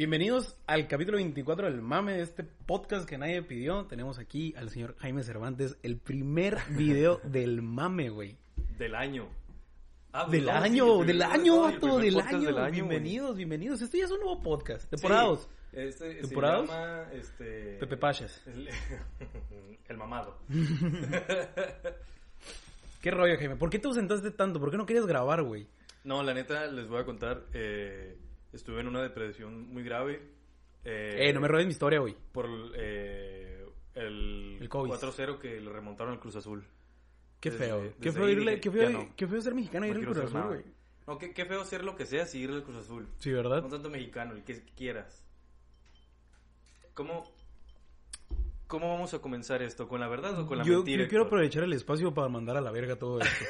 Bienvenidos al capítulo 24 del mame de este podcast que nadie pidió. Tenemos aquí al señor Jaime Cervantes, el primer video del mame, güey. Del año. Ah, Del no, año, el del año, vato, del año. del año, bienvenidos, bienvenidos. Esto ya es un nuevo podcast. Temporados. Sí, este ¿Temporados? se llama, este... Pepe Pachas. El, el mamado. ¿Qué rollo, Jaime? ¿Por qué te ausentaste tanto? ¿Por qué no querías grabar, güey? No, la neta, les voy a contar. eh, estuve en una depresión muy grave. Eh, no me robes mi historia, güey. Por eh, el, El COVID. 4-0 que le remontaron al Cruz Azul. Qué Desde- feo. Qué desde feo, ahí irle, dije, qué, feo, no. qué feo ser mexicano y No ir al Cruz Azul, güey. No, qué, qué feo ser lo que sea si ir al Cruz Azul. Sí, ¿verdad? No tanto mexicano, el que quieras. ¿Cómo, ¿Cómo vamos a comenzar esto? ¿Con la verdad o con la yo, mentira? yo quiero Héctor? aprovechar el espacio para mandar a la verga todo esto.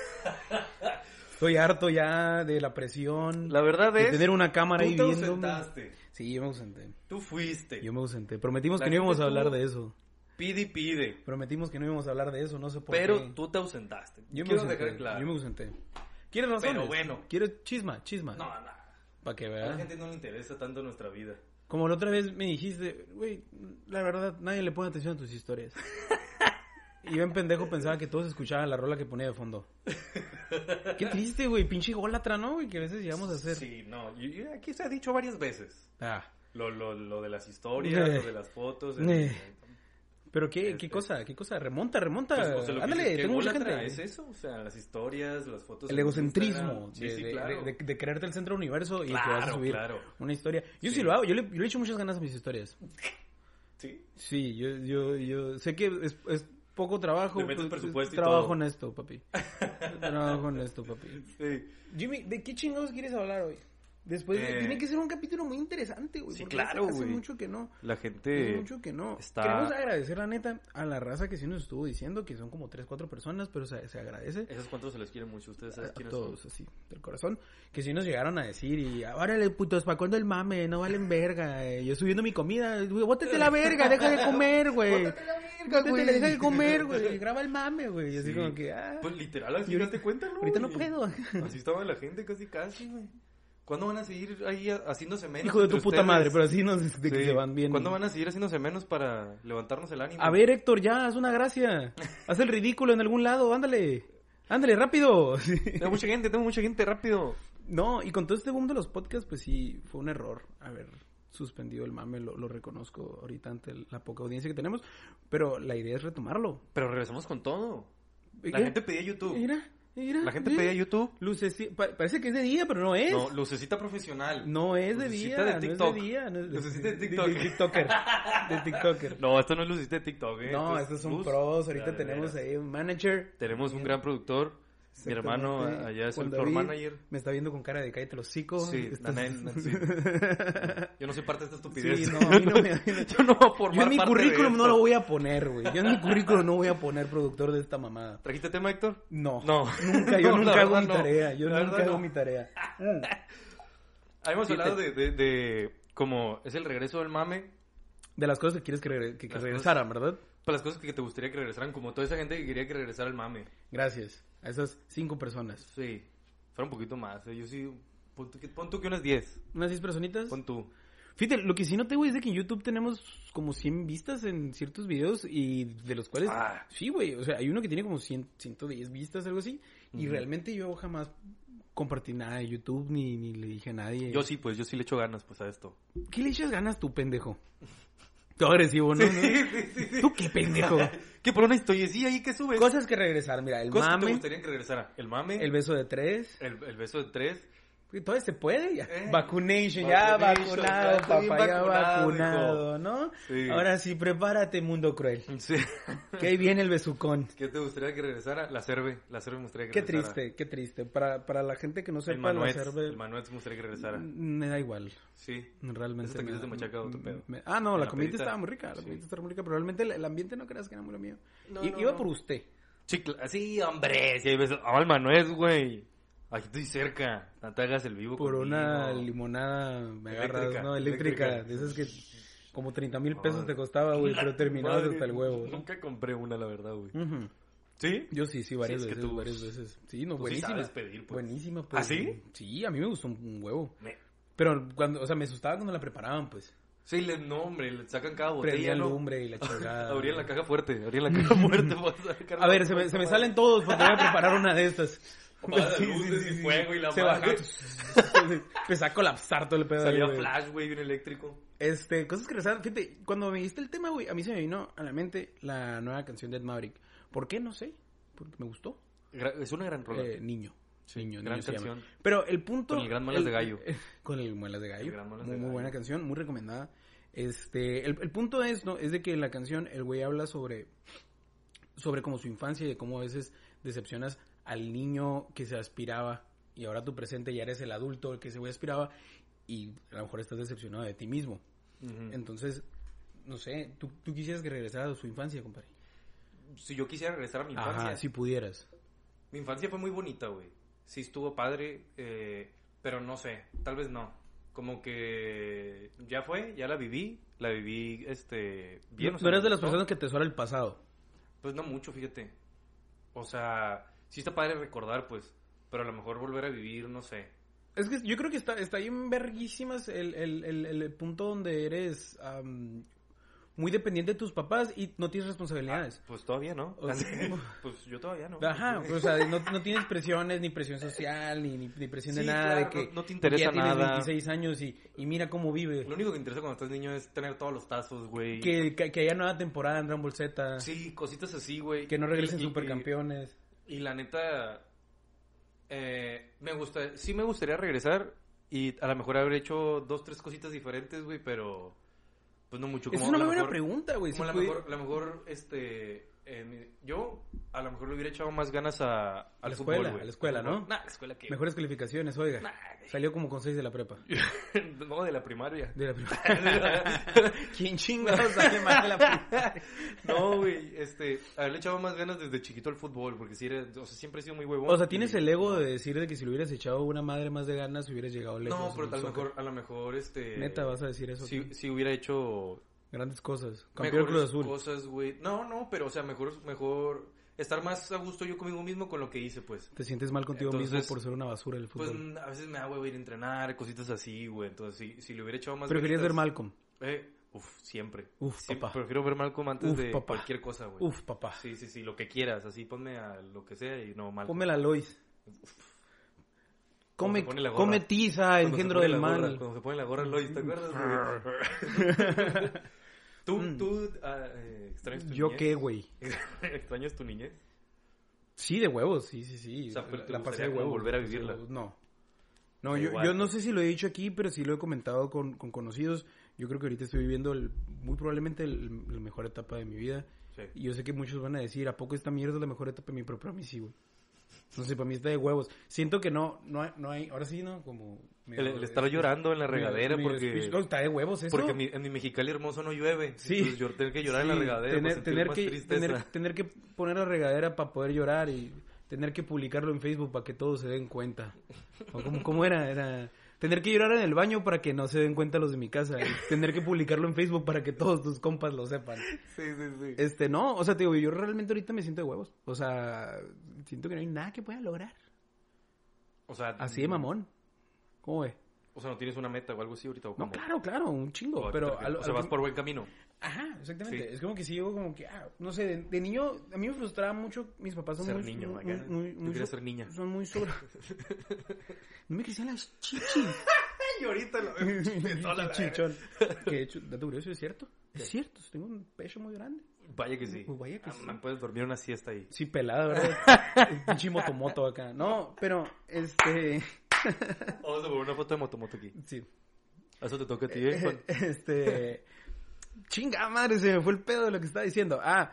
Estoy harto ya de la presión. La verdad de es... tener una cámara ahí tú te ausentaste. Sí, yo me ausenté. Tú fuiste. Yo me ausenté. Prometimos La que no íbamos a hablar de eso. Pide y pide. Prometimos que no íbamos a hablar de eso, no sé por Pero qué. tú te ausentaste. yo me Quiero ausenté. dejar claro. Yo me ausenté. ¿Quieres razón? Pero bueno. ¿Quieres chisma? Chisma. No, no. Para que A la gente no le interesa tanto nuestra vida. Como la otra vez me dijiste, güey, la verdad, nadie le pone atención a tus historias. y yo en pendejo pensaba que todos escuchaban la rola que ponía de fondo. Qué triste, güey, pinche gólatra, ¿no? Güey, que a veces llegamos a hacer. Sí, no. aquí se ha dicho varias veces. Ah, Lo, lo, lo de las historias, Eh. lo de las fotos. el- Eh. pero qué, qué Este. cosa, qué cosa, remonta, remonta. Pues, o sea, lo que Ándale, dices, ¿qué tengo mucha gente. Es eso, o sea, las historias, las fotos. El en egocentrismo. Sí, de, sí, claro. de- de creerte el centro del universo y que vas a Claro, subir claro. una historia. Yo sí, Sí. lo hago, yo le, yo le echo muchas ganas a mis historias. Sí. Sí, yo, yo, yo sé que es, es poco trabajo. Le metes pues, y trabajo todo. honesto, papi. trabajo honesto, papi. Sí. Jimmy, ¿de qué chingados quieres hablar hoy? Después de- Eh. tiene que ser un capítulo muy interesante, güey. Sí, claro, hace, hace güey. mucho que no. La Hace gente. mucho que no. está- Queremos agradecer, la neta, a la raza que sí nos estuvo diciendo que son como 3, 4 personas, pero se, se agradece. Esos cuantos se les quiere mucho. Ustedes saben quiénes todos, son. así, del corazón. Que sí nos llegaron a decir y, órale, putos, ¿para cuándo el mame? No valen verga. eh, Yo subiendo mi comida, güey, bótate la verga, deja de comer, güey. Bótate la verga, Bótate, güey. deja de comer, güey. Graba el mame, güey. Y así Sí. como que, ah. Pues literal, así Y ahorita- te cuenta, ¿no? ahorita no puedo. Así estaba la gente casi, casi, güey. ¿Cuándo van a seguir ahí a- haciéndose menos? Hijo de tu puta ustedes? madre, pero así nos de que Sí. se van bien. ¿Cuándo van a seguir haciéndose menos para levantarnos el ánimo? A ver, Héctor, ya, haz una gracia. Haz el ridículo en algún lado, ándale. Ándale, rápido. Tengo mucha gente, tengo mucha gente, rápido. No, y con todo este boom de los podcasts, pues sí, fue un error haber suspendido el mame, lo, lo reconozco ahorita ante la poca audiencia que tenemos, pero la idea es retomarlo. Pero regresamos con todo. La ¿Qué? gente pedía YouTube. Mira, mira. La gente mira. pedía YouTube. Luces, sí, pa- parece que es de día, pero no es. No, lucecita profesional. No es de Lucecita día, de no es TikTok. de día. No es Lucecita de de- TikTok. De, TikToker. De TikToker. No, esto no es lucecita de TikTok, ¿eh? No, Esto estos son pros. Ahorita de tenemos ahí un manager. Tenemos un gran productor. Mi hermano allá es el floor manager. Me está viendo con cara de cállate los hocico. Sí, Estás- sí. Yo no soy parte de esta estupidez. Sí, no, a mí no me- Yo no voy a formar Yo en mi parte currículum no lo voy a poner, güey. Yo en mi currículum no voy a poner productor de esta mamada. ¿Trajiste tema, Héctor? No. No. Nunca, yo No, nunca hago mi tarea. Yo La nunca hago mi tarea. Habíamos hablado te- de, de, de como es el regreso del mame, De las cosas que quieres que, regre- que- que Las regresaran, ¿verdad? para las cosas que te gustaría que regresaran, como toda esa gente que quería que regresara el mame. Gracias a esas cinco personas. Sí, fuera un poquito más. eh, Yo sí, pon tú, que- pon tú que unas 10. ¿Unas seis personitas? Pon tú. Fíjate, lo que sí noté, güey, es de que en YouTube tenemos como 100 vistas en ciertos videos y de los cuales... Ah. Sí, güey, o sea, hay uno que tiene como 100, 110 vistas, algo así. Y realmente yo jamás compartí nada de YouTube ni, ni le dije a nadie. Yo sí, pues yo sí le echo ganas pues a esto. ¿Qué le echas ganas tú, pendejo? Tú agresivo, ¿no? ¿Tú qué pendejo? ¿Qué por una historiecilla ahí que subes? Cosas que regresar, mira, el Cosas que te mame, gustaría que regresara. El mame, el el, beso de tres, el, beso de tres, Todavía se puede, ya. Eh, vacunation, ya vacunation, vacunado, papá, ya vacunado, vacunado, ¿no? Sí. Ahora sí, prepárate, mundo cruel. Sí. Que ahí viene el besucón. ¿Qué te gustaría que regresara? La cerve. La cerve me gustaría que Qué regresara. triste, qué triste. Para, para la gente que no El sepa, la cerve... El Manuet me gustaría que regresara. Me da igual. Sí. Realmente. Taquitos me- de machaca, otro pedo. me- ah, no, En la, la comida pedita. estaba muy rica. La Sí. comida estaba muy rica, pero realmente el, el ambiente no creas que era muy lo mío. No, I- no, iba no. por usted. Sí, hombre. Sí, hay veces. Ah, el Manuet, güey. Aquí estoy cerca. No te hagas el vivo Por una limonada, me agarras, Eléctrica, ¿no? Eléctrica. eléctrica. De esas que como 30 mil pesos te costaba, güey, pero terminabas Madre, hasta el huevo. ¿no? Nunca compré una, la verdad, güey. ¿Sí? Yo sí, sí, varias Sí, veces, tú- varias veces. Sí, no, tú sí buenísima. sabes pedir, pues. Buenísima, pues. ¿Ah, sí? Sí, a mí me gustó un, huevo. Me- Pero cuando, o sea, me asustaba cuando la preparaban, pues. Sí, le, no, hombre, le sacan cada botella, ¿no? lumbre y la chingada. Abrían la caja fuerte, abrían la caja fuerte. sacar A ver, se me, se me salen todos porque voy a preparar una de estas. Apaga luces y fuego y la Se baja. Empezó a colapsar todo el pedo. Salía güey. flash, güey, bien eléctrico. Este, cosas que rezaban. Fíjate, cuando me diste el tema, güey, a mí se me vino a la mente la nueva canción de Ed Maverick. ¿Por qué? No sé. Porque me gustó. Es una gran rola. Eh, niño. niño, gran niño llama. canción. Pero el punto. Con el gran Muelas de Gallo. con el Muelas de Gallo. El gran Muelas muy, de muy buena canción, muy recomendada. Este, el, el punto es, ¿no? Es de que en la canción el güey habla sobre, sobre como su infancia y de cómo a veces decepcionas al niño que se aspiraba y ahora tu presente ya eres el adulto el que güey aspiraba y a lo mejor estás decepcionado de ti mismo. Ujú. Entonces, no sé, tú, tú quisieras que regresara a su infancia, compadre. Si yo quisiera regresar a mi infancia. Ajá, si pudieras. Mi infancia fue muy bonita, güey. Sí estuvo padre, eh, pero no sé, tal vez no. Como que ya fue, ya la viví, la viví, este, bien. no o sea, no eres de las personas que te suena el pasado. Pues no mucho, fíjate. O sea, sí está padre recordar, pues, pero a lo mejor volver a vivir, no sé. Es que yo creo que está, está bien verguísimas el, el, el, el punto donde eres am, muy dependiente de tus papás y no tienes responsabilidades. Pues todavía no. O sea, pues yo todavía no. Ajá, pues, o sea, no, no tienes presiones, ni presión social, ni, ni, ni presión de Sí, nada, claro, de que no- no te interesa ya tienes nada. 26 años y, y mira cómo vive. Lo único que interesa cuando estás niño es tener todos los tazos, güey. Que, que, que haya nueva temporada en Dragon Ball Z, Sí, cositas así, güey. que no regresen Y- y- supercampeones. Y, y la neta, eh, me gusta, sí me gustaría regresar y a lo mejor haber hecho dos, tres cositas diferentes, güey, pero pues no mucho. Es Como una a lo muy buena pregunta, güey. Como si a lo pudi- mejor, a lo mejor, este, en- yo a lo mejor le hubiera echado más ganas a, al la fútbol, escuela, güey. a la escuela, ¿no? fútbol. Nah, la escuela que... Mejores calificaciones, oiga. Nah, Salió como con 6 de la prepa. no, de la primaria. De la prepa. ¿Quién chingados sale más de la prepa? No, güey, este, haberle echado más ganas desde chiquito al fútbol, porque sí era, o sea, siempre he sido muy huevón. O sea, tienes y- el ego de decir de que si le hubieras echado una madre más de ganas, hubieras llegado lejos. No, pero a lo mejor, a lo mejor, este... Neta, vas a decir eso. Si, si hubiera hecho Grandes cosas. Campeón Cruz Azul. cosas, güey. No, no, pero, o sea, mejor, mejor estar más a gusto yo conmigo mismo con lo que hice, pues. Te sientes mal contigo Entonces, mismo por ser una basura del Pues fútbol. a veces me da huevo ir a entrenar, cositas así, güey. Entonces, si, si le hubiera echado más pero querías ver Malcolm. Eh, uf, siempre. Uf, papá. Prefiero ver Malcolm antes Uf, de papá. cualquier cosa, güey. Uf, papá. Sí, sí, sí, lo que quieras. Así ponme a lo que sea y no Malcolm. Ponme la Lois. Cuando Come, la come tiza, se engendro del gorra, mal. Cuando se pone la gorra Lois, ¿te acuerdas? ¿Tú, Mm. tú ah, eh, extrañas tu ¿Yo niñez? qué, güey? ¿Extrañas tu niñez? Sí, de huevos, sí, sí, sí. O sea, pero ¿te la pasé de huevos. volver a vivirla? No. No, yo, yo no pues. sé si lo he dicho aquí, pero sí lo he comentado con, con conocidos. Yo creo que ahorita estoy viviendo el- muy probablemente el- la mejor etapa de mi vida. Sí. Y yo sé que muchos van a decir, ¿a poco esta mierda es la mejor etapa de mi? Pero para mí sí, güey. No sé, para mí está de huevos. Siento que no, no hay, no hay ahora sí, ¿no? Como... El, el estar llorando en la regadera porque... está de huevos eso. Porque en mi, en mi Mexicali hermoso no llueve. Sí. Entonces yo tener que llorar en la Sí, regadera Tener, para tener más que, tristeza. tener, tener que poner la regadera para poder llorar y tener que publicarlo en Facebook para que todos se den cuenta. ¿O cómo era? Era tener que llorar en el baño para que no se den cuenta los de mi casa. Y tener que publicarlo en Facebook para que todos tus compas lo sepan. Sí, sí, sí. Este, no, o sea, te digo, yo realmente ahorita me siento de huevos. O sea, siento que no hay nada que pueda lograr. O sea... Así de mamón. ¿Cómo ve? O sea, ¿no tienes una meta o algo así ahorita? ¿o No, cómo? claro, claro, un chingo. ¿O a qué te pero al- o sea, al- vas por buen camino. Ajá, exactamente. Sí. Es como que si yo como que, ah, no sé, de, de niño, a mí me frustraba mucho, mis papás son Ser muy, niño, muy, acá. muy, muy so- ser niña. Son muy sobre... no me crecían las chichis. Y ahorita lo Chichón. Que de hecho, dato curioso, es cierto. Es cierto, tengo un pecho muy grande. Vaya que sí. Vaya que Ah, sí. man, puedes dormir una siesta ahí. Sí, pelada, ¿verdad? Un pinche motomoto acá. No, pero, este... Vamos a poner una foto de Motomoto aquí. Sí. Eso te toca a ti, ¿eh? Este. Chinga madre, se me fue el pedo de lo que estaba diciendo. Ah,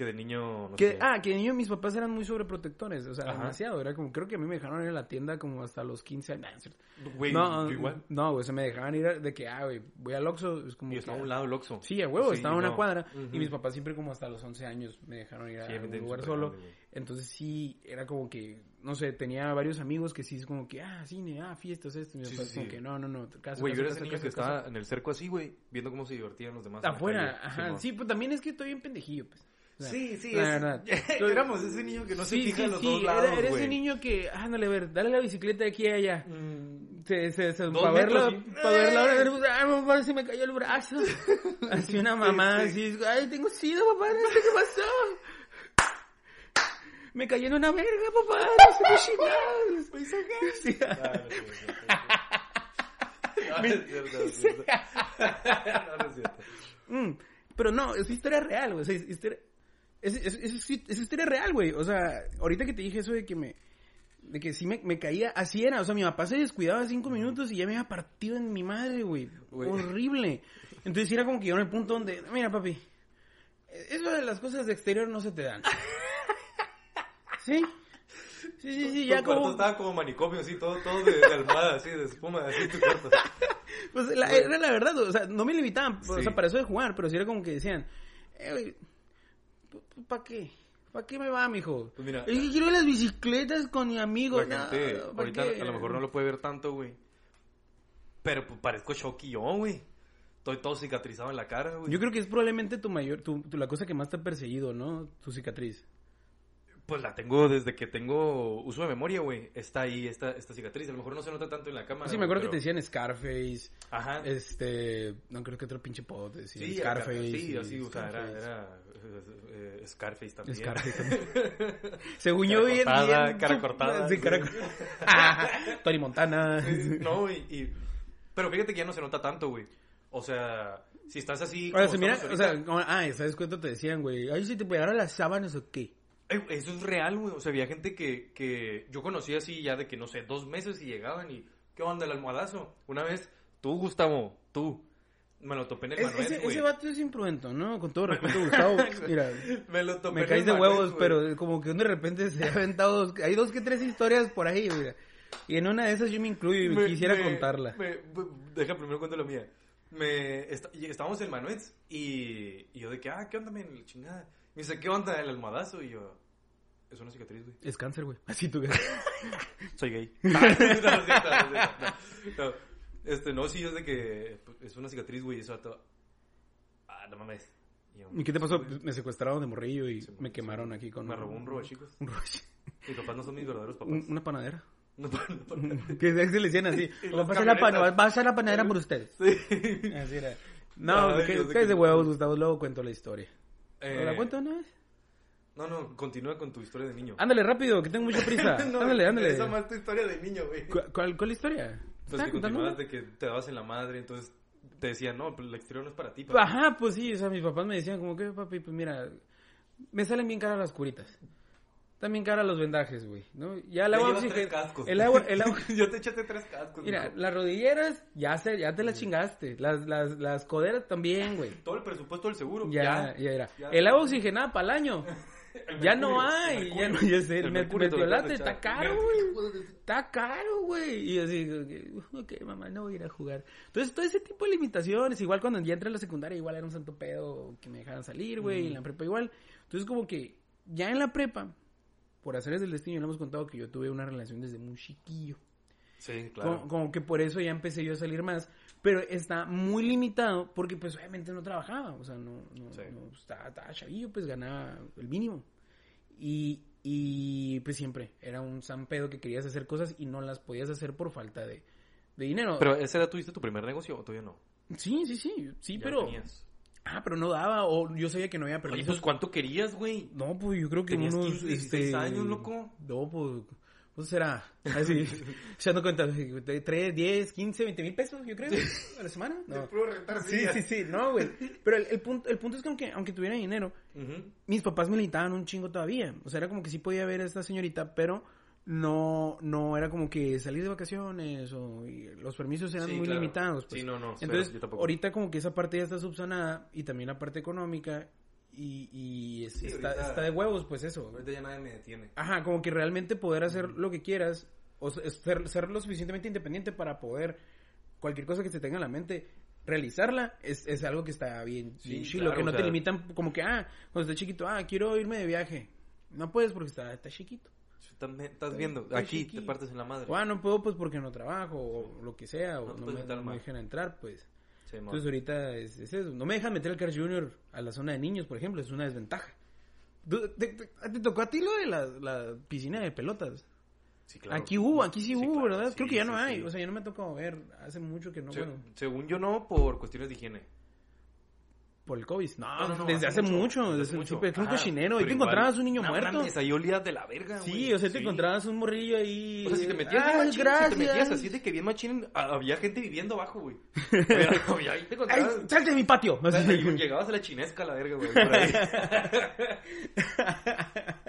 Que de niño... No que, sé. ah, que de niño mis papás eran muy sobreprotectores. O sea, Ajá. demasiado. Era como, creo que a mí me dejaron ir a la tienda como hasta los 15 años. Güey, no, yo igual. no, güey, se me dejaban ir de que, ah, güey, voy al Oxxo. Es como Y está a un lado el Oxxo. Sí, a huevo, Sí, estaba en una no. cuadra. Y mis papás siempre como hasta los 11 años me dejaron ir a Sí, a un lugar solo. grande. Entonces sí, era como que, no sé, tenía varios amigos que sí es como que, ah, cine, ah, fiestas, esto. Y mis Sí, papás como que, no, no, no, casa, Güey, yo era ese niño que estaba en el cerco así, güey, viendo cómo se divertían los demás. Afuera, ajá. Sí, pues también es que estoy bien pendejillo, pues. Sí, sí, la es- verdad. éramos ese niño que no se sí, fija sí, en los sí, dos lados, era, güey. ese niño que, ándale, a ver, dale la bicicleta de aquí a allá. Mm, Se, se, se, para verla, para verla, ahora, ay, mamá, se me cayó el brazo. Así una mamá, así, ay, tengo sida, papá, no sé qué pasó. Me cayó en una verga, papá, no sé qué chingados. Sí. Ah, no es cierto, no es cierto. No, no es cierto. Mm, pero no, es historia real, güey. o sea, historia, es, es, es- es historia real, güey. O sea, ahorita que te dije eso de que me... De que sí me, me caía, así era. O sea, mi papá se descuidaba cinco minutos y ya me había partido en mi madre, güey. Horrible. Entonces era como que yo en el punto donde... Mira, papi, eso de las cosas de exterior no se te dan. ¿Sí? Sí, sí, sí, Tu ya cuarto como... estaba como manicomio, así, todo, todo de, de almohada, así, de espuma, así tu cuarto. Pues la, era la verdad, o sea, no me limitaban, o Sí. sea, para eso de jugar, pero sí era como que decían, eh, ¿para qué? ¿Para qué me va, mijo? Pues mira, es que quiero las bicicletas con mi amigo. ¿pa' ahorita qué? a lo mejor no lo puede ver tanto, güey. Pero pues, parezco Shocky yo, güey. Estoy todo cicatrizado en la cara, güey. Yo creo que es probablemente tu mayor, tu, tu- la cosa que más te ha perseguido, ¿no? Tu cicatriz. Pues la tengo desde que tengo uso de memoria, güey. Está ahí, esta, esta cicatriz. A lo mejor no se nota tanto en la cámara. sí, me acuerdo que te decían Scarface, Ajá. este, no creo que otro pinche pod te decía Sí, Scarface. sí, así, o sea, era, Scarface. era eh, Scarface también. Scarface también. Según Cara yo, bien, cortada, bien, cara cortada, Sí, cara cortada. Tony Montana. no, y, y- Pero fíjate que ya no se nota tanto, güey. O sea, si estás así... Ahora, como si mira, estamos o sea, ahorita- ah, ¿sabes cuánto te decían, güey? Ay, si te pegaron las sábanas o qué. Eso es real, güey. O sea, había gente que, que yo conocía así ya de que, no sé, dos meses y llegaban y... ¿Qué onda el almohadazo? Una vez, tú, Gustavo, tú. Me lo topé en el Es- Manuel, ese, ese vato es imprudento, ¿no? Con todo respeto, Gustavo. Mira, Me lo topé me el de Manuel, huevos, güey. pero como que de repente se ha aventado. dos- Hay dos que tres historias por ahí, güey. Y en una de esas yo me incluyo y Me- quisiera me- contarla. me- deja primero cuento la mía. Me, est- y estábamos en Manuels y, y yo de que, ah, ¿qué onda, men? La chingada. Me dice, ¿qué onda el almohadazo? Y yo, es una cicatriz, güey. Es cáncer, güey. Así tú. Soy gay. no, no, no, no, no. Este, no, sí, es de que pues, es una cicatriz, güey, eso todo. Ah, no mames. Y yo, ¿Y qué te pasó? güey, Me secuestraron de morrillo y Sí, me sí. quemaron aquí con... Me robó un robo, chicos. un robo- Mis papás no son mis verdaderos papás. un- Una panadera. No, no. Que se le decían así. Y Va a la pan- camionetas. va a ser la panadera por ustedes. Sí. Así era. No, Ay, que, Dios, de que es de que- huevos, Gustavo. Luego cuento la historia. Eh, ¿La cuento una vez? No, no, continúa con tu historia de niño. Ándale, rápido, que tengo mucha prisa. No, ándale, ándale. interesa más tu historia de niño, güey. ¿Cu- ¿Cuál, cuál historia? Pues ¿Estaba que continuabas de que te dabas en la madre, entonces te decían, no, pues el exterior no es para ti. papi". Ajá, pues sí, o sea, mis papás me decían como que, papi, pues mira, me salen bien caras las curitas. También caras los vendajes, güey, ¿no? Ya el agua llevas tres oxigen- cascos. El agua, el agua, ya te echaste tres cascos. mira, las rodilleras, ya, se, ya te las chingaste. Las, las, las coderas también, güey. Todo el presupuesto del seguro. Ya, ya, era. ya. El agua oxigenada para el año. El Ya no hay, ya no, ya sé, El el mercurio está caro, güey. Está caro, güey. Y así, ok, mamá, no voy a ir a jugar. Entonces, todo ese tipo de limitaciones, igual cuando ya entré a la secundaria, igual era un santo pedo que me dejaran salir, güey, y en la prepa igual. Entonces, como que ya en la prepa, por hacer del destino, le hemos contado que yo tuve una relación desde muy chiquillo. Sí, claro. Como, como que por eso ya empecé yo a salir más. Pero está muy limitado porque pues obviamente no trabajaba. O sea, no, no, Sí. no, estaba, estaba chavillo, pues ganaba el mínimo. Y, y pues siempre era un san pedo que querías hacer cosas y no las podías hacer por falta de, de dinero. Pero ese era tuviste tu primer negocio o todavía no? sí, sí, sí, sí, Ya pero... tenías. Ah, pero no daba o yo sabía que no había Oye, permisos. pues ¿cuánto querías, güey? No, pues yo creo que Tenías unos... 15, 16 este, años, loco. No, pues... Pues será, así, echando cuenta, 3, 10, 15, 20 mil pesos, yo creo, a la semana. No. Sí, sí, sí, no, güey. Pero el, el punto, el punto es que aunque, aunque tuviera dinero, Ujú. mis papás me limitaban un chingo todavía. O sea, era como que sí podía ver a esta señorita, pero no, no era como que salir de vacaciones o los permisos eran Sí, muy claro. limitados. pues. Sí, no, no, Entonces, tampoco. ahorita como que esa parte ya está subsanada y también la parte económica y, y es- Sí, está, está de huevos, pues eso. Ahorita ya nadie me detiene. Ajá, como que realmente poder hacer lo que quieras o se- ser, ser lo suficientemente independiente para poder cualquier cosa que se tenga en la mente realizarla es, es algo que está bien, Sí, bien chilo, claro, que no te limitan como que, ah, cuando estás chiquito, ah, quiero irme de viaje. No puedes porque está, está chiquito. También Estás viendo, aquí te partes en la madre. Ah, no puedo pues porque no trabajo o lo que sea, o No te no, me, no me dejan entrar, pues. Sí. Entonces ahorita es, es eso. No me dejan meter al Carl Jr. a la zona de niños, por ejemplo, es una desventaja. ¿Tú- ¿Te, te- te tocó a ti lo de la, la piscina de pelotas? Sí, claro. Aquí hubo, aquí sí, hubo, claro, ¿verdad? Creo que ya no hay. O sea, yo no me ha tocado ver. Hace mucho que no, Se- bueno, Según yo no, por cuestiones de higiene. Por el COVID. No, No, no, desde hace, mucho. Desde, mucho. fue un Ajá, cochinero. Ahí te igual, encontrabas un niño muerto. mames, ahí olía de la verga, sí, o sea, te Sí. encontrabas un morrillo ahí. O sea, si te metías ah, bien machín, gracias. si te metías así de que bien machín, había gente viviendo abajo, güey. Pero, ahí te ¡Ay, encontrabas... salte de mi patio! O sea, Llegabas a la chinesca la verga, güey, por ahí.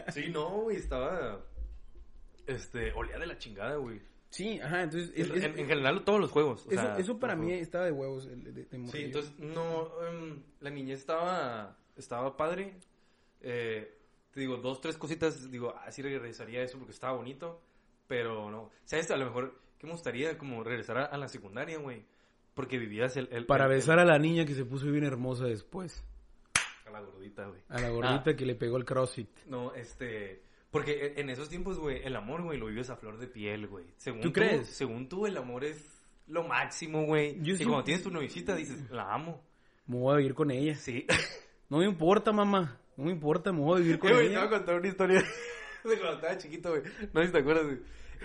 Sí, no, güey, estaba... Este, olía de la chingada, güey. Sí, ajá, entonces... es- En, es- en- en general, todos los juegos. o eso, sea, eso para mí juegos. estaba de huevos. el- de- de Sí, entonces, no, em, la niñez estaba, estaba padre. Eh, te digo, dos, tres cositas, digo, así regresaría a eso porque estaba bonito, pero no. ¿Sabes? A lo mejor, ¿qué me gustaría? Como regresar a, a la secundaria, güey. Porque vivías el... el- Para el- besar a la niña que se puso bien hermosa después. a la gordita, güey. A la gordita que le pegó el crossfit. No, este... Porque en- en esos tiempos, güey, el amor, güey, lo vives a flor de piel, güey. Según ¿Tú crees? Según tú, el amor es lo máximo, güey. Y sí- cuando tienes tu novicita, dices, la amo. Me voy a vivir con ella. Sí. No me importa, mamá. No me importa, me voy a vivir con Eh, güey, te voy a ella. contar una historia de cuando estaba chiquito, güey. No sé si te acuerdas, güey.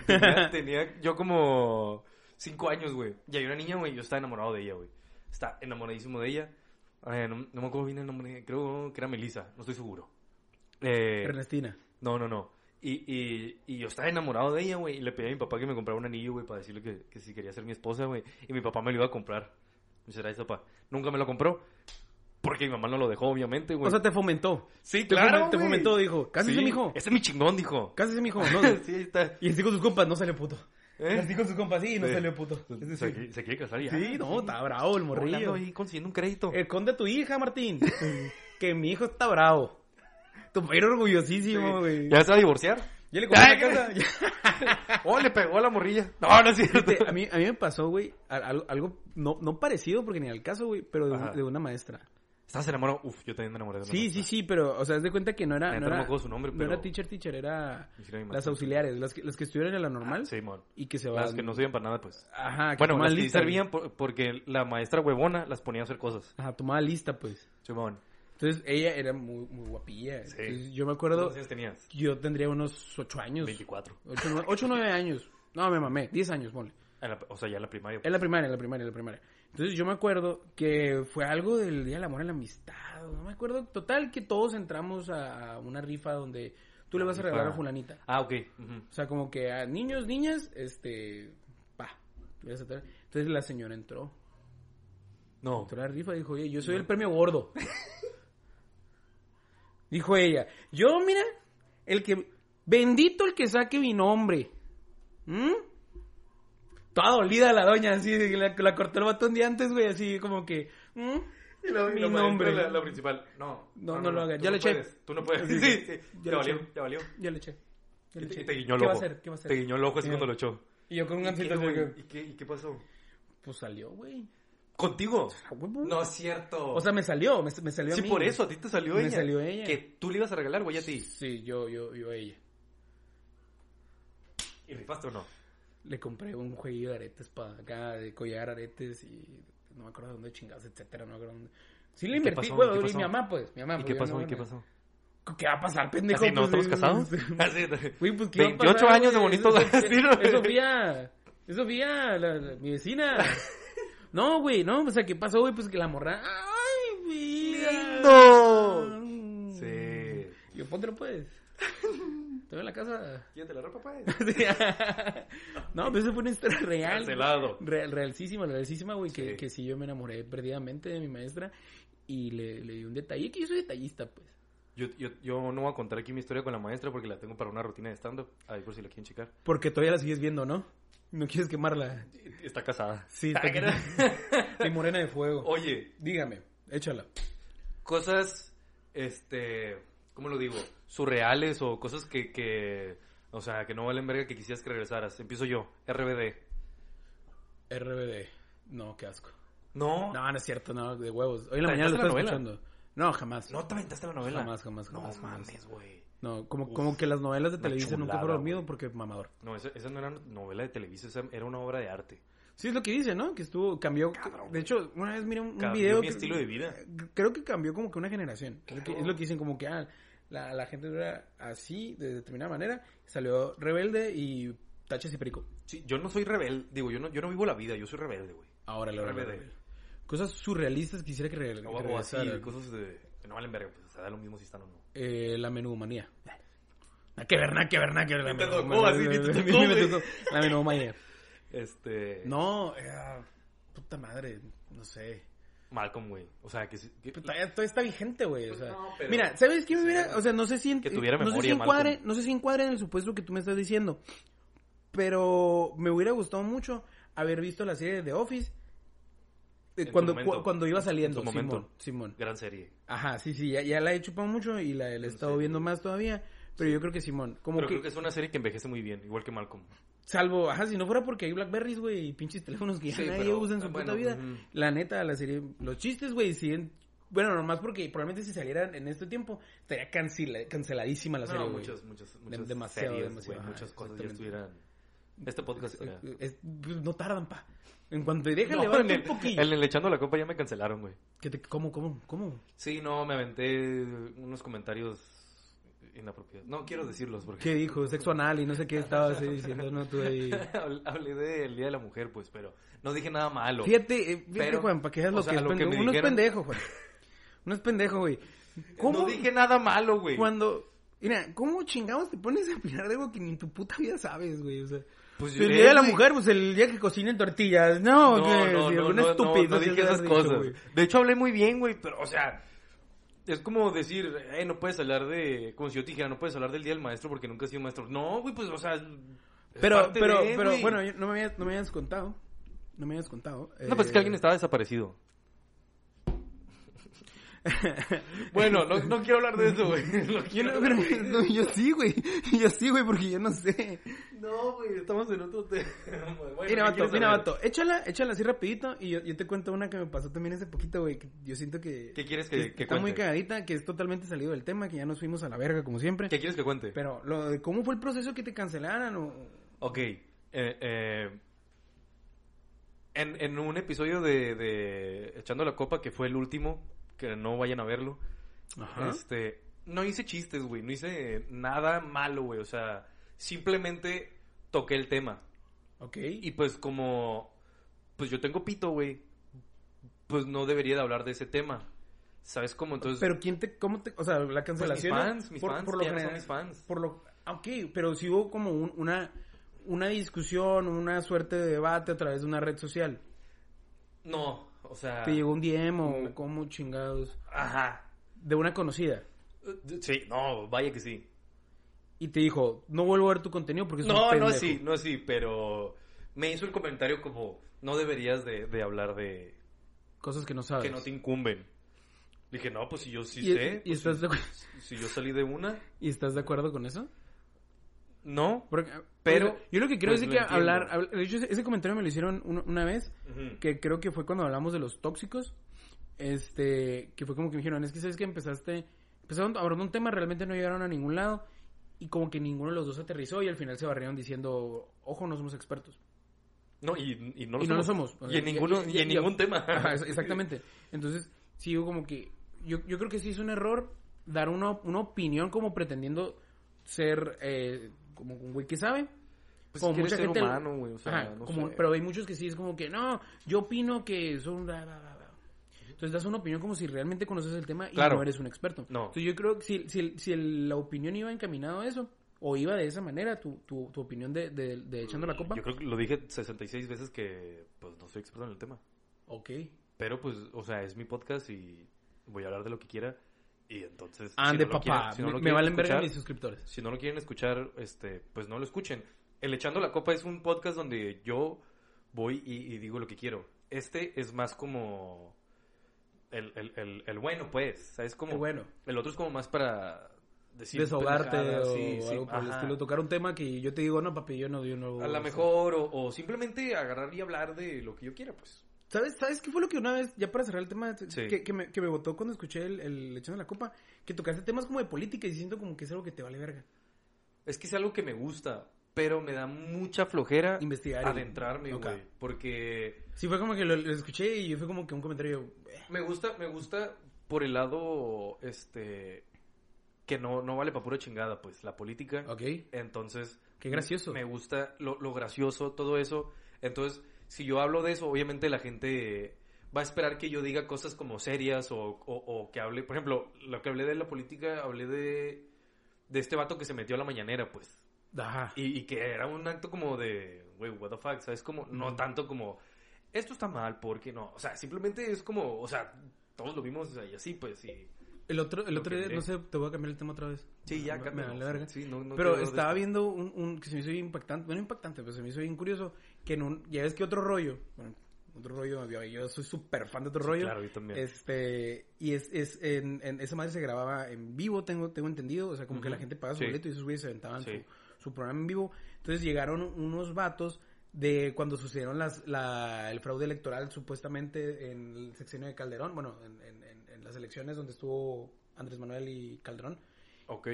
Tenía, tenía yo como cinco años, güey. Y hay una niña, güey, yo estaba enamorado de ella, güey. Está enamoradísimo de ella. Eh, no, no me acuerdo bien el nombre, creo que era Melissa, no estoy seguro. Eh, Ernestina. No, no, no. Y, y, y yo estaba enamorado de ella, güey. Y le pedí a mi papá que me comprara un anillo, güey, para decirle que, que si quería ser mi esposa, güey. Y mi papá me lo iba a comprar. Muchas gracias, papá. Nunca me lo compró. Porque mi mamá no lo dejó, obviamente, güey. O sea, te fomentó. Sí, Te claro, fomen- te fomentó, dijo, "Cásese, Sí, mijo". Ese es mi chingón, dijo. Cásese, mijo. No, sí, está. y así con sus compas, no salió puto. ¿Eh? Así con sus compas, sí, no Sí. salió puto. Es Se, decir, quiere- se quiere casar ya. sí, no, está bravo el morrillo. ahí consiguiendo un crédito. Esconde a tu hija, Martín. que mi hijo está bravo. Tu padre orgullosísimo, güey. ¿Ya se va a divorciar? Ya le compré Ay, la casa. Oh, le pegó a la morrilla. No, no es cierto. A, mí, a mí me pasó, güey, algo, algo no, no parecido, porque ni al caso, güey, pero de, una maestra. ¿Estás enamorado? Uf, yo también me enamoré de una Sí, maestra. sí, sí, pero, o sea, haz de cuenta que no era... No no era, su nombre, no pero- era teacher, teacher, era las auxiliares, las que, las que estuvieron en la normal Sí, mon. y que se van... Las que no sirven para nada, pues. Ajá, que Bueno, las que lista, servían por- porque la maestra huevona las ponía a hacer cosas. Ajá, tomaba lista, pues. Simón. Entonces, ella era muy, muy guapilla. Sí. Entonces, yo me acuerdo, ¿Cuántos años tenías? yo tendría unos ocho años. 24. Ocho, o nueve años. No, me mamé, diez años, ponle. La- o sea, ya en la primaria. En la primaria, en la primaria, en la primaria. Entonces yo me acuerdo que fue algo del Día del Amor y la Amistad. No me acuerdo. Total que todos entramos a una rifa donde tú le vas a regalar a fulanita. Ah, ok. O sea, como que a niños, niñas, este... Pa. Entonces la señora entró. No. Entró a la rifa y dijo, oye, yo soy el premio gordo. dijo ella, yo, mira, el que... Bendito el que saque mi nombre. ¿Mm? Toda dolida la doña, así, la, la cortó el batón de antes, güey, así como que... ¿mm? Y la- mi nombre. La, principal. No. No, no lo hagas. Ya no le eché. Tú no puedes. Sí, Sí, sí. Ya valió, ya valió. Ya le eché. Ya le te, eché. y te guiñó el ¿Qué va a ojo. hacer? ¿Qué va a hacer? Te guiñó el ojo así Sí. cuando lo echó. Y yo con un ¿Y qué, gancito ¿Y qué, ¿Y qué pasó? Pues salió, güey. ¿Contigo? A. No es cierto. O sea, me salió, me, me salió a sí, mí. por eso, a ti te salió Me ella. salió ella. Que tú le ibas a regalar, güey, a ti. Sí, yo, yo, yo a ella. ¿Y rifaste o no? Le compré un jueguillo de aretes para acá, de collar aretes y no me acuerdo de dónde chingados, etcétera, no me acuerdo dónde. Sí le ¿Y qué invertí, pasó? güey, ¿Y pasó? mi mamá, pues, mi mamá. ¿Y pues, qué pasó? no, ¿Y qué pasó? ¿Qué va a pasar, pendejo? ¿Así no Pues, estamos casados? sí. Así. Güey, pues, ¿qué va a 28 pasar, años de bonitos Eso- así, ¿no? Es Sofía, es Sofía, la, la- mi vecina. No, güey, no, o sea, ¿qué pasó, güey? Pues que la morra... ¡Ay, vida! ¡Lindo! Sí. Yo, póntelo, pues. Estoy en la casa. Quítate la ropa, pues. no, pero eso fue una historia real. Cancelado. Real, realísima, realísima, güey. Que, Sí. que sí, yo me enamoré perdidamente de mi maestra. Y le, le di un detalle. Que yo soy detallista, pues. Yo, yo, yo no voy a contar aquí mi historia con la maestra porque la tengo para una rutina de stand-up. Ahí por si la quieren checar. Porque todavía la sigues viendo, ¿no? No quieres quemarla. Está casada. Sí, Ah, que era- Y morena de fuego. Oye, Dígame, échala. cosas, este, ¿cómo lo digo? Surreales o cosas que, que, o sea, que no valen verga que quisieras que regresaras. Empiezo yo, RBD. RBD. No, qué asco. No, No, no es cierto, no, de huevos. Hoy en la ¿Te mañana lo estaba escuchando. No, jamás. no te aventaste la novela. Jamás, jamás, No jamás, jamás. mames, güey. No, como, Uf, como que las novelas de Televisa nunca fueron mío porque mamador. No, esa, esa no era novela de Televisa, esa era una obra de arte. Sí, es lo que dice, ¿no? Que estuvo, cambió. Cabrón, de hecho, una vez miré un, video. mi que- estilo de vida. Creo que cambió como que una generación. Es, lo que, Claro. es lo que dicen, como que ah, la, la gente era así, de determinada manera. Salió rebelde y tachas y perico. Sí, yo no soy rebelde, digo, yo no, yo no vivo la vida, yo soy rebelde, güey. Ahora la RBD. verdad. Cosas surrealistas quisiera que, re- que O, o así, cosas de, que no valen verga, pues, o sea, da lo mismo si están o no. Eh, la menumanía. Nada que ver, nada que ver, nada que ver. la te tocó, así, ni te A mí tocó, me tocó La. Este... No, eh, puta madre, no sé. Malcolm, güey. O sea, que... que- todavía está vigente, güey. O sea, No, pero- mira, ¿sabes qué hubiera? O sea, no sé si, en- que tuviera no sé si encuadre, Malcolm. no sé si encuadre en el supuesto que tú me estás diciendo. Pero me hubiera gustado mucho haber visto la serie de The Office eh, su cuando, momento. cuando iba saliendo. En su momento. Simón, Simón. Gran serie. Ajá, sí, sí, ya, ya la he chupado mucho y la, la he estado viendo más todavía. Pero yo creo que Simón, como Pero que, creo que es una serie que envejece muy bien, igual que Malcolm. salvo, ajá, si no fuera porque hay Blackberries, güey, y pinches teléfonos que ya Sí, nadie pero, usa en su bueno, puta vida. La neta, la serie, los chistes, güey, siguen, bueno, nomás porque probablemente si salieran en este tiempo, estaría cancela- canceladísima la serie, No, güey. muchas, muchas, muchas demasiado, series, demasiado, muchas cosas ya exactamente. estuvieran... Este podcast estaría... Es- pues, no tardan, pa. En cuanto déjale, No, el, un poquillo. en el echando la copa ya me cancelaron, güey. ¿Qué te- ¿Cómo, cómo, cómo? Sí, no, me aventé unos comentarios inapropiados. No quiero decirlos porque... ¿Qué dijo? Sexo anal y no sé qué estabas ahí diciendo, no, tú ahí... Hablé- del Día de la Mujer, pues, pero no dije nada malo. Fíjate, eh, fíjate, Pero, Juan, para que veas lo sea, que es lo que pendejo. me Uno es dijeron- pendejo, Juan. Uno es pendejo, güey. ¿Cómo? No dije nada malo, güey. Cuando... Mira, ¿cómo chingados te pones a opinar de algo que ni en tu puta vida sabes, güey? O sea... Pues, el eh, día de la mujer, pues el día que cocinen tortillas. No, No, que no, no, no, estupidez no, dije esas dicho, cosas. güey. De hecho, hablé muy bien, güey, pero, o sea, es como decir, eh, no puedes hablar de, como si yo te dijera, no puedes hablar del Día del Maestro porque nunca has sido maestro. No, güey, pues, o sea, es Pero, pero, de, pero, güey. bueno, yo- no me, habías, no me habías contado. No me habías contado. No, pues es que alguien estaba desaparecido. Bueno, no, no quiero hablar de eso, güey. No Yo, quiero no, pero- hablar de no, yo sí, güey. Yo sí, güey, porque yo no sé. No, güey, estamos en otro tema. Bueno, ¿qué mira, vato, mira, vato. Échala, échala así rapidito y yo, yo te cuento una que me pasó también hace poquito, güey. que Yo siento que... ¿Qué quieres que, que está muy cagadita, que es totalmente salido del tema, que ya nos fuimos a la verga, como siempre. ¿Qué quieres que cuente? Pero, lo de ¿cómo fue el proceso que te cancelaran? O... Ok. eh, eh, en, en un episodio de, de Echando la Copa, que fue el último, que no vayan a verlo, Ajá. este, no hice chistes, güey, no hice nada malo, güey, o sea, simplemente toqué el tema. Ok. Y pues como, pues yo tengo pito, güey, pues no debería de hablar de ese tema. ¿Sabes cómo? Entonces, Pero quién te, cómo te, o sea, la pues mis cancelación. fans, mis por, fans, por lo no son general, mis fans. por lo, ah, ok, pero si hubo como un- una, una discusión, una suerte de debate a través de una red social. No, o sea... Te llegó un DM o como chingados Ajá. de una conocida Sí, no, vaya que sí. y te dijo, no vuelvo a ver tu contenido porque es No, un no pendejo". así, no así, pero me hizo el comentario como, no deberías de, de hablar de Cosas que no sabes. que no te incumben. Dije, no, pues si yo sí ¿Y, sé, y pues, estás si, de, si yo salí de una, ¿Y estás de acuerdo con eso? No. Porque, Pero, yo lo que quiero pues, decir lo que hablar, habl- de hecho ese, comentario me lo hicieron una, vez que creo que fue cuando hablamos de los tóxicos, este, que fue como que me dijeron, es que sabes que empezaste, empezaron hablando un tema, realmente no llegaron a ningún lado, y como que ninguno de los dos aterrizó, y al final se barrieron diciendo, ojo, no somos expertos. No, y, y no lo y no lo somos. somos. Y en, ninguno, y, en ningún tema. Ajá, es- exactamente. Entonces, sí, yo como que, yo, yo creo que sí es un error dar una, una opinión como pretendiendo ser, eh, como un güey que sabe, Pues como mucha ser gente- humano, güey, o sea, Ajá, no como- sé. pero hay muchos que sí es como que no, yo opino que son bla, bla, bla, bla". Entonces das una opinión como si realmente conoces el tema y Claro. no eres un experto. No. Entonces yo creo que si, si, si el- la opinión iba encaminado a eso, o iba de esa manera, tu, tu, tu opinión de, de, de echando la copa, Yo creo que lo dije 66 veces que pues no soy experto en el tema. ok. Pero pues, o sea, es mi podcast y voy a hablar de lo que quiera. Y entonces... Ande, si no lo papá. quieren- si no lo me, valen verga escuchar- mis suscriptores. si no lo quieren escuchar, este, pues no lo escuchen. El Echando la Copa es un podcast donde yo voy y, y digo lo que quiero. Este es más como el, el, el, el bueno, pues. ¿Sabes? Como, El bueno. El otro es como más para decir Desahogarte o sí, sí, algo por el estilo. Tocar un tema que yo te digo, no, papi, yo no, yo no. A lo mejor, o, o simplemente agarrar y hablar de lo que yo quiera, pues. ¿Sabes, ¿Sabes qué fue lo que una vez, ya para cerrar el tema, Sí. que, que me, que me botó cuando escuché el, el Echando la Copa? Que tocaste temas como de política y siento como que es algo que te vale verga. Es que es algo que me gusta, pero me da mucha flojera Investigar adentrarme, güey. Porque Sí, fue como que lo, lo escuché y fue como que un comentario. eh, Me gusta, me gusta por el lado, este, que no, no vale para pura chingada, pues, la política. Ok. Entonces... Qué gracioso. Me gusta lo, lo gracioso, todo eso. Entonces, si yo hablo de eso, obviamente la gente va a esperar que yo diga cosas como serias o, o- o que hable... Por ejemplo, lo que hablé de la política, hablé de, de este vato que se metió a la mañanera, pues. Ajá. Y, y que era un acto como de, güey, what the fuck, ¿sabes? Como, no tanto como, esto está mal, porque no. O sea, simplemente es como, o sea, todos lo vimos o sea, y así, pues, y... El otro, el Lo otro día, no sé, te voy a cambiar el tema otra vez. Sí, ya, cámbialo. Sí, no- no Pero estaba viendo un, un que se me hizo impactante, bueno, impactante, pero se me hizo bien curioso, que en un, ya ves que otro rollo, bueno, otro rollo, yo, yo soy súper fan de otro Sí, rollo. claro, yo también. Este, y es, es en, en- esa madre se grababa en vivo, tengo, tengo entendido, o sea, como que la gente paga su Sí. boleto y esos güeyes se aventaban Sí. su, su programa en vivo. Entonces llegaron unos vatos de cuando sucedieron las, la, el fraude electoral supuestamente en el sexenio de Calderón, bueno, en, en- en- en las elecciones donde estuvo Andrés Manuel y Calderón.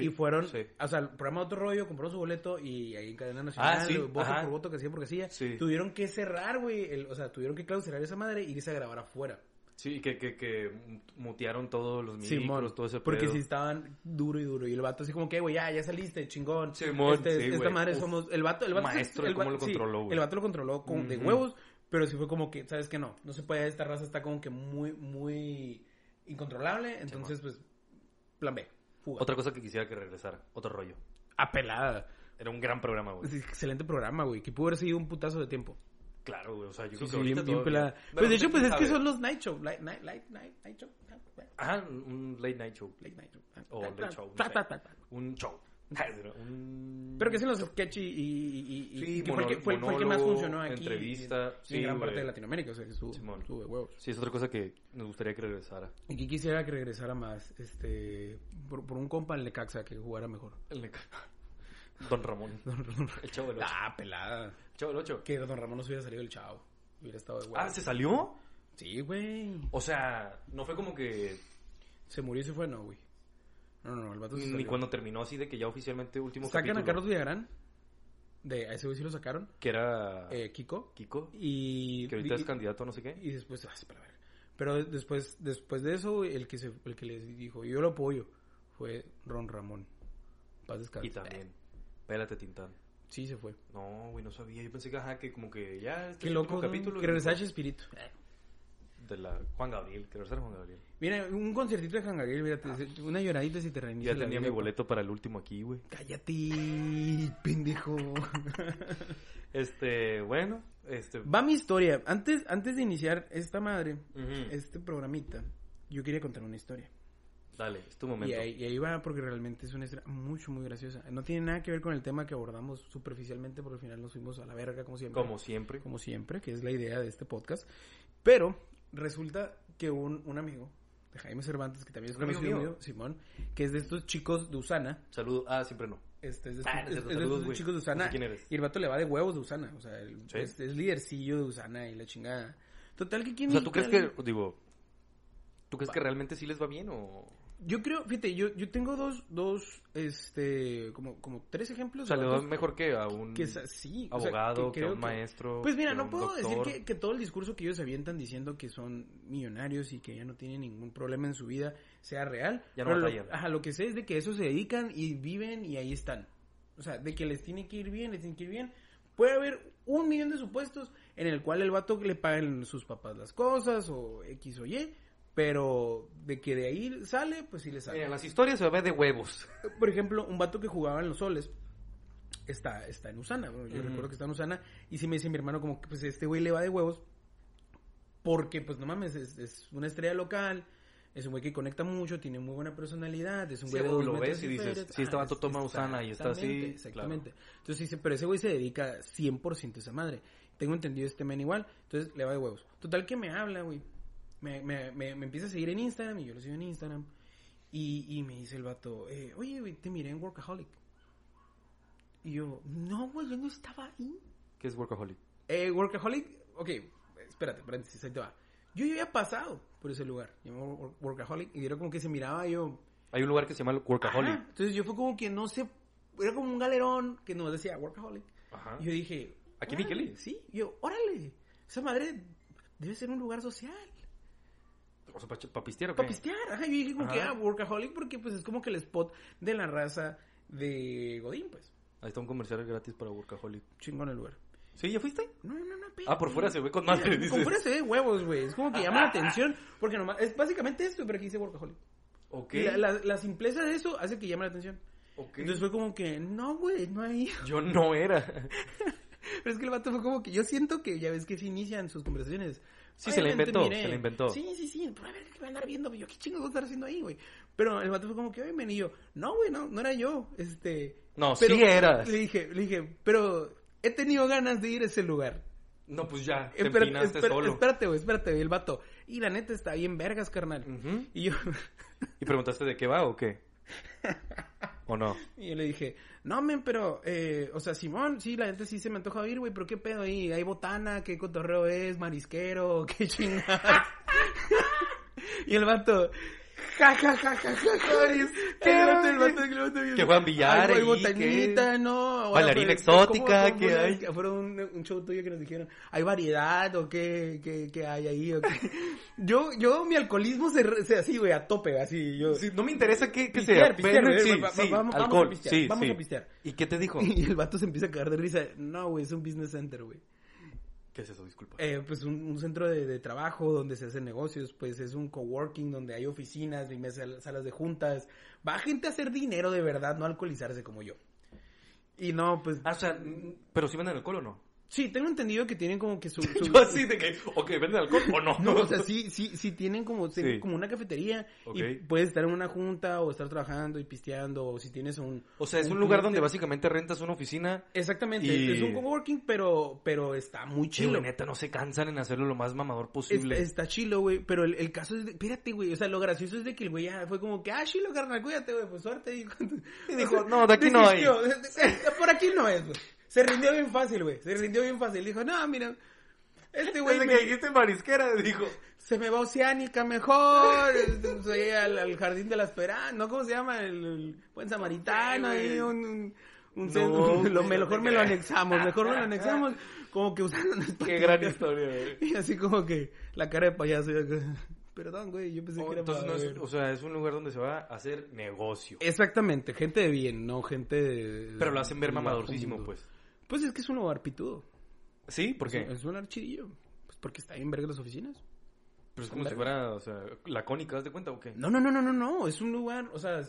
Y fueron, sí. o sea, el programa de otro rollo, compró su boleto y ahí en cadena nacional, Ah, sí, voto ajá. por voto, que hacía porque hacía, Sí. tuvieron que cerrar, güey, el- o sea, tuvieron que clausurar esa madre y irse a grabar afuera. Sí, que, que, que mutearon todos los micros, todo ese porque pedo. si estaban duro y duro y el vato así como que, güey, ya, ya saliste, chingón. Este- sí, esta güey. madre Uf. somos, el vato, el vato, Maestro el cómo lo sí, controló, güey. el vato lo controló con de huevos, pero sí fue como que, sabes que no, no se puede, esta raza está como que muy, muy incontrolable, entonces pues, plan B, Otra cosa que quisiera que regresara, otro rollo. apelada. Era un gran programa, güey. Sí, Excelente programa, güey, que pudo haber sido un putazo de tiempo. Claro, güey, o sea, yo Sí, creo sí, que ahorita bien, bien pelada. Pues de hecho, pues es que son los night show, light, night, light, night, night show, Ajá, un late night show. late night show. O late show. Un show. Un... Pero que hacen los sketchy y, y, y- y- Sí, que fue, el que, monólogo, fue, el- fue el que más funcionó aquí. entrevista, en, sí, en gran güey. parte de Latinoamérica, o sea, que estuvo, de huevos. Sí, es otra cosa que nos gustaría que regresara. Y que quisiera que regresara más, este, por, por un compa en Lecaxa que jugara mejor. El Neca- Don Ramón. El chavo del 8. ah, pelada. El chavo del 8. Que Don Ramón no se hubiera salido del chavo. Hubiera estado de huevos. Ah, ¿se salió? Sí, güey. O sea, no fue como que... Se murió y se fue, no, güey. No, no, no, el vato se Ni salió. cuando terminó así de que ya oficialmente último Sacan capítulo. a Carlos Villagrán. De, a ese güey sí lo sacaron. Que era... Eh, Kiko. Kiko. Y... Que ahorita y- es candidato a no sé qué. Y después, ah, sí, para la verga. Pero de- después, después de eso, el que se, el que les dijo, yo lo apoyo, fue Ron Ramón. Paz descanse. Y también. Pélate, Tintán. Sí, se fue. No, güey, no sabía. Yo pensé que, ajá, que como que ya... Este Qué es el loco, capítulo. Que y- regresara Espíritu. De la... Juan Gabriel. Que regresara Juan Gabriel. Mira, un conciertito de Juan Gabriel, fíjate, una lloradita si te reinicia Ya la tenía vida, mi boleto para el último aquí, güey. Cállate, pendejo. Este, bueno, este... Va mi historia. Antes, antes de iniciar esta madre, Ujú. este programita, yo quería contar una historia. Dale, es tu Y momento. ahí, y ahí va porque realmente es una historia mucho, muy graciosa. No tiene nada que ver con el tema que abordamos superficialmente porque al final nos fuimos a la verga como siempre. Como siempre. Como siempre, que es la idea de este podcast. Pero resulta que un, un amigo de Jaime Cervantes, que también es ¿Un amigo conocido mío? mío, Simón, que es de estos chicos de Usana. Saludo. Ah, siempre no. Este, es de, Ah, estos- es es- de saludos, chicos de Usana. No sé quién eres. Y el vato le va de huevos de Usana. O sea, el- ¿Sí? es, es lidercillo de Usana y la chingada. Total que quién O sea, ¿tú crees que, digo, ¿tú crees que realmente sí les va bien o...? Yo creo, fíjate, yo, yo tengo dos, dos, este, como, como tres ejemplos. O sea, le mejor que a un que o sea, abogado, que, a un maestro. Pues mira, no puedo doctor. decir que, que todo el discurso que ellos avientan diciendo que son millonarios y que ya no tienen ningún problema en su vida sea real. Ya no Pero lo, ajá, lo que sé es de que eso se dedican y viven y ahí están. O sea, de que les tiene que ir bien, les tiene que ir bien. Puede haber un millón de supuestos en el cual el vato le paguen sus papás las cosas o X o Y, pero de que de ahí sale, pues sí le sale. Mira, en las historias se ve de huevos. Por ejemplo, un vato que jugaba en los soles está, está en Usana. Bueno, yo Ujú. recuerdo que está en Usana. Y sí me dice mi hermano como que pues este güey le va de huevos. Porque pues no mames, es, es una estrella local. Es un güey que conecta mucho, tiene muy buena personalidad, es un Sí, güey de güey, dos lo ves y dices, feria. sí, este Ah, vato toma Usana y está así, exactamente, Exactamente. Entonces dice, pero ese güey se dedica 100% a esa madre. Tengo entendido este men igual, entonces le va de huevos. Total que me habla, güey. Me, me, me, me empieza a seguir en Instagram y yo lo sigo en Instagram. Y, y me dice el vato, eh, oye, te miré en Workaholic. Y yo, no, güey, yo no estaba ahí. ¿Qué es Workaholic? Eh, Workaholic, ok, espérate, paréntesis, ahí te va. Yo ya había pasado por ese lugar, llamado Wor- Workaholic, y era como que se miraba yo. Hay un lugar que se llama Workaholic. Ajá, entonces yo fue como que no sé, era como un galerón que nos decía Workaholic. Ajá. Y yo dije, ¿Aquí Miqueli? Sí, yo, órale, esa madre debe ser un lugar social. O sea, para pistear o qué? Para pistear, ajá, yo dije como que, ah, Workaholic, porque pues es como que el spot de la raza de Godín, pues. Ahí está un comercial gratis para Workaholic. Chingón el lugar. ¿Sí? ¿Ya fuiste? No, no, no, Ah, por fuera se ve con madre, dices. Por fuera se ve huevos, güey. Es como que llama la atención. Porque nomás, es básicamente esto, pero aquí dice Workaholic. Ok. Y La, la, la simpleza de eso hace que llame la atención. ok. Entonces fue como que, no, güey, no hay. Yo no era. Pero es que el vato fue como que, yo siento que ya ves que se inician sus conversaciones. Sí, se la inventó, miré. se la inventó. Sí, sí, sí, pero a ver, ¿qué va a andar viendo? Yo, ¿qué chingo voy a estar haciendo ahí, güey? Pero el vato fue como que, oye, men, y yo, no, güey, no, no era yo, este... No, pero sí eras. Le dije, le dije, pero he tenido ganas de ir a ese lugar. No, pues ya, te Espera- empinaste espera- solo. Espérate, güey, espérate, güey, el vato. Y la neta está bien vergas, carnal. Y yo, ¿Y preguntaste de qué va o qué? ¿O no? y yo le dije, no, men, pero, eh, o sea, Simón, sí, la neta sí se me antoja ir, güey, pero qué pedo ahí, hay botana, qué cotorreo es, marisquero, qué chingada. y el vato, ja, ja, ja, ja, ja, ja, y es- ¿Qué, el vato, el güey? vato, el vato, Que Hay, hay ahí, botanita, ¿qué? no. Bailarina exótica, ¿cómo- cómo ¿qué es? hay? Que Fueron un, un show tuyo que nos dijeron, ¿hay variedad o qué, qué, qué hay ahí? o qué? Yo, yo, mi alcoholismo se, re- se así, güey, a tope, así, yo... Sí, no me interesa qué, qué Pistear, sea. pistear, pero sí, va- va- sí, vamos- vamos a alcohol, pistear, sí, vamos sí. a pistear. ¿Y qué te dijo? Y el vato se empieza a cagar de risa. No, güey, es un business center, güey. ¿Qué es eso? Disculpa. Eh, pues un, un centro de, de trabajo donde se hacen negocios, pues es un coworking donde hay oficinas y mesas- salas de juntas. Va gente a hacer dinero de verdad, no alcoholizarse como yo. Y no, pues... Ah, o sea, pero si venden alcohol o no. Sí, tengo entendido que tienen como que su... su- Yo así de que, ok, ¿venden alcohol o no? No, o sea, sí, sí, sí tienen como, tienen Sí. como una cafetería y puedes estar en una junta o estar trabajando y pisteando o si tienes un... O sea, es un lugar donde básicamente rentas una oficina Exactamente, y- es un coworking, pero, pero está muy chido. güey, neta, no se cansan en hacerlo lo más mamador posible. está chilo, güey, pero el, el caso es de, espérate, güey, o sea, lo gracioso es de que el güey ya fue como que, ah, chilo, carnal, cuídate, güey, pues suerte. Y dijo, "No, de aquí no hay". por aquí no es, güey. Se rindió bien fácil, güey, se rindió bien fácil, dijo, no, mira, este güey Desde me- que dijiste marisquera, dijo, se me va Oceánica mejor, soy al, al Jardín de la Esperanza, ¿no? ¿Cómo se llama? El, el Buen Samaritano, Sí, ahí, un... un un No, centro- lo mejor me lo anexamos, mejor me lo anexamos, como que usando qué gran historia, güey. Y así como que la cara de payaso. Perdón, güey, yo pensé Oh, que era entonces, no es, ver". o sea, es un lugar donde se va a hacer negocio. Exactamente, gente de bien, no gente de... Pero lo hacen ver mamadorcísimo, pues. Pues es que es un lugar pitudo. ¿Sí? ¿por qué? Es, es un archidillo. Pues porque está bien verga las oficinas. Pero es como si fuera, o sea, la cónica, ¿das de cuenta o qué? No, no, no, no, no, no. Es un lugar, o sea,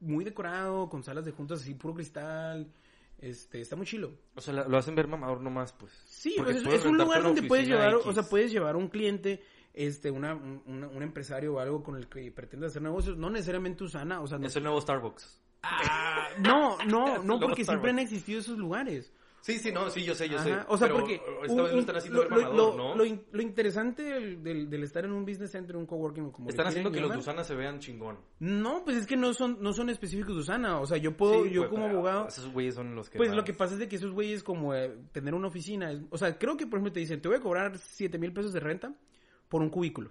muy decorado, con salas de juntas así, puro cristal. Este, está muy chilo. O sea, lo hacen ver mamador nomás, pues. Sí, pues es, es un lugar donde puedes llevar, o sea, puedes llevar un cliente, este, una, un, una- un empresario o algo con el que pretende hacer negocios, no necesariamente Usana, o sea, no, Es el nuevo Starbucks. Ah, no, no, no, porque siempre han existido esos lugares. Sí, sí, no, sí, yo sé, yo Ajá, sé. O sea, pero porque esta vez lo están haciendo lo, ver lo- mamador, lo- ¿no? lo in- lo interesante del, del- del estar en un business center, un coworking o como Están haciendo que los de llamar. Usana se vean chingón. No, pues es que no son no son específicos de Usana, o sea, yo puedo Sí, yo güey, como abogado Esos güeyes son los que. pues más- lo que pasa es de que esos güeyes como eh, tener una oficina, es- o sea, creo que por ejemplo te dicen, te voy a cobrar 7 mil pesos de renta por un cubículo.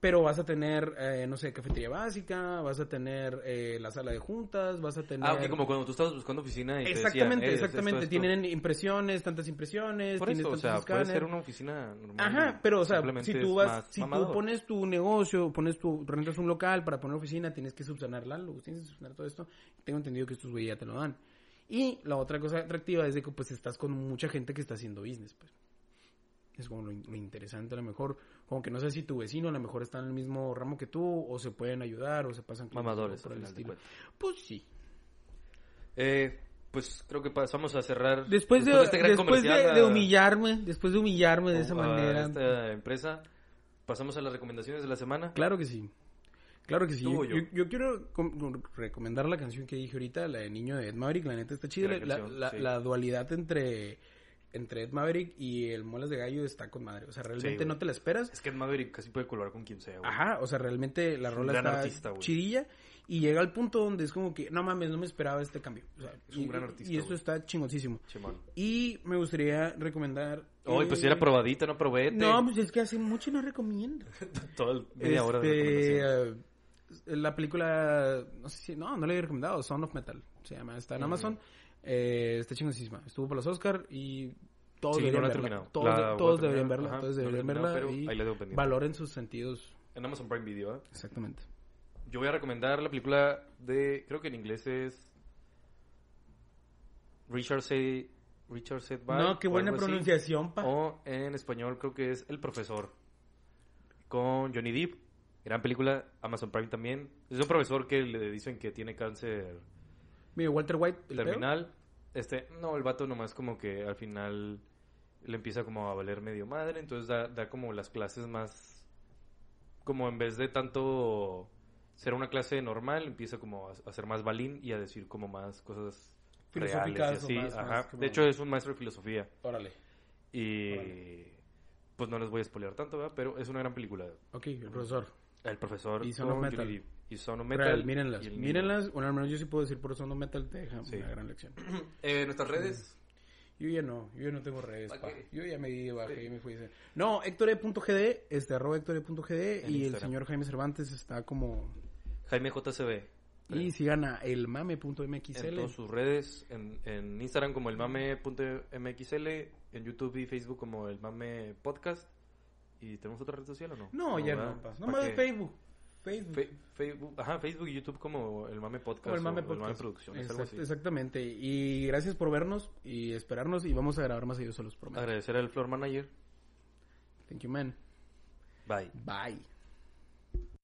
Pero vas a tener, eh, no sé, cafetería básica, vas a tener eh, la sala de juntas, vas a tener... Ah, ok, como cuando tú estabas buscando oficina y te Exactamente, decían, "Eh, exactamente. esto, esto". Tienen impresiones, tantas impresiones, Por tienes eso, o tantos sea, puede escáneres. ser una oficina normal. Ajá, pero o sea, si tú vas, si tú mamador. pones tu negocio, pones tu, rentas un local para poner oficina, tienes que subsanar la luz, tienes que subsanar todo esto. Tengo entendido que estos güeyes ya te lo dan. Y la otra cosa atractiva es de que pues estás con mucha gente que está haciendo business, pues. Es como lo, in- lo interesante a lo mejor, como que no sé si tu vecino a lo mejor está en el mismo ramo que tú, o se pueden ayudar, o se pasan Mamadores, por el estilo. Pues sí. Eh, pues creo que pasamos a cerrar. Después de, este después de, a- humillarme, después de humillarme de esa manera. esta empresa. pasamos a las recomendaciones de la semana. Claro que sí. Claro que sí. ¿Tú Yo, o yo? yo- yo quiero com- com- recomendar la canción que dije ahorita, la de Niño de Ed Maverick. La neta está chida. La, la- sí. la dualidad entre, entre Ed Maverick y el Muelas de Gallo está con madre. O sea, realmente no te la esperas. Es que Ed Maverick casi puede colaborar con quien sea, güey. Ajá, o sea, realmente la rola está artista, chidilla y llega al punto donde es como que, no mames, no me esperaba este cambio. O sea, Es un y, gran artista, Y eso está chingoncísimo. Chimón. Y me gustaría recomendar... Oye, pues si eh, era probadito, no probete. No, pues es que hace mucho no recomiendo. Todo el media hora de Este, eh, la película, no sé si, no, no la he recomendado, Sound of Metal, se llama, está en Ujú. Amazon, eh, está chingosísima, estuvo por los Oscar y todos Sí, deberían no verla, todos, La deberían verla, Ajá, todos no la he deberían terminado, verla pero y ahí la tengo pendiente. valoren sus sentidos, En Amazon Prime Video, ¿eh? exactamente. Yo voy a recomendar la película de, creo que en inglés es Richard Said Richard Said Bye, no, qué buena pronunciación, pa. O en español creo que es El Profesor. Con Johnny Depp. Gran película, Amazon Prime también. Es un profesor que le dicen que tiene cáncer Walter White, el terminal. Este, no, el vato nomás como que al final le empieza como a valer medio madre, entonces da, da como las clases más, como en vez de tanto ser una clase normal, empieza como a, a ser más balín y a decir como más cosas Filosóficas o así, más- ajá. más De hecho es un maestro de filosofía Órale, y Órale. pues no les voy a spoilear tanto, ¿verdad? Pero es una gran película. ok, el profesor. El profesor Y Son Metal. Y Son of Metal. Real, mírenlas, y el mírenlas, bueno, al menos yo sí puedo decir por Sound of Metal, te deja Sí. una gran lección. Eh, nuestras redes. Yo ya no, yo ya no tengo redes. Yo ya me di de baja y me fui. de- No, héctore.gd, este, arroba héctore.gd En y el señor Jaime Cervantes está como... Jaime JCB. Y sigan a en elmame.mxl. todas sus redes, en, en Instagram como el mame.mxl, en YouTube y Facebook como el mame podcast. ¿Y tenemos otra red social o no? No, ya ¿verdad? no, pa. ¿Para Nomás de? Facebook. Facebook. Fe- Facebook, ajá, Facebook y YouTube como el mame podcast Como el Mame o Podcast. Producciones, algo Exact- así. exactamente. Y gracias por vernos y esperarnos y vamos a grabar más seguidos, se los prometo. Agradecer al floor manager. Thank you, man. Bye. Bye.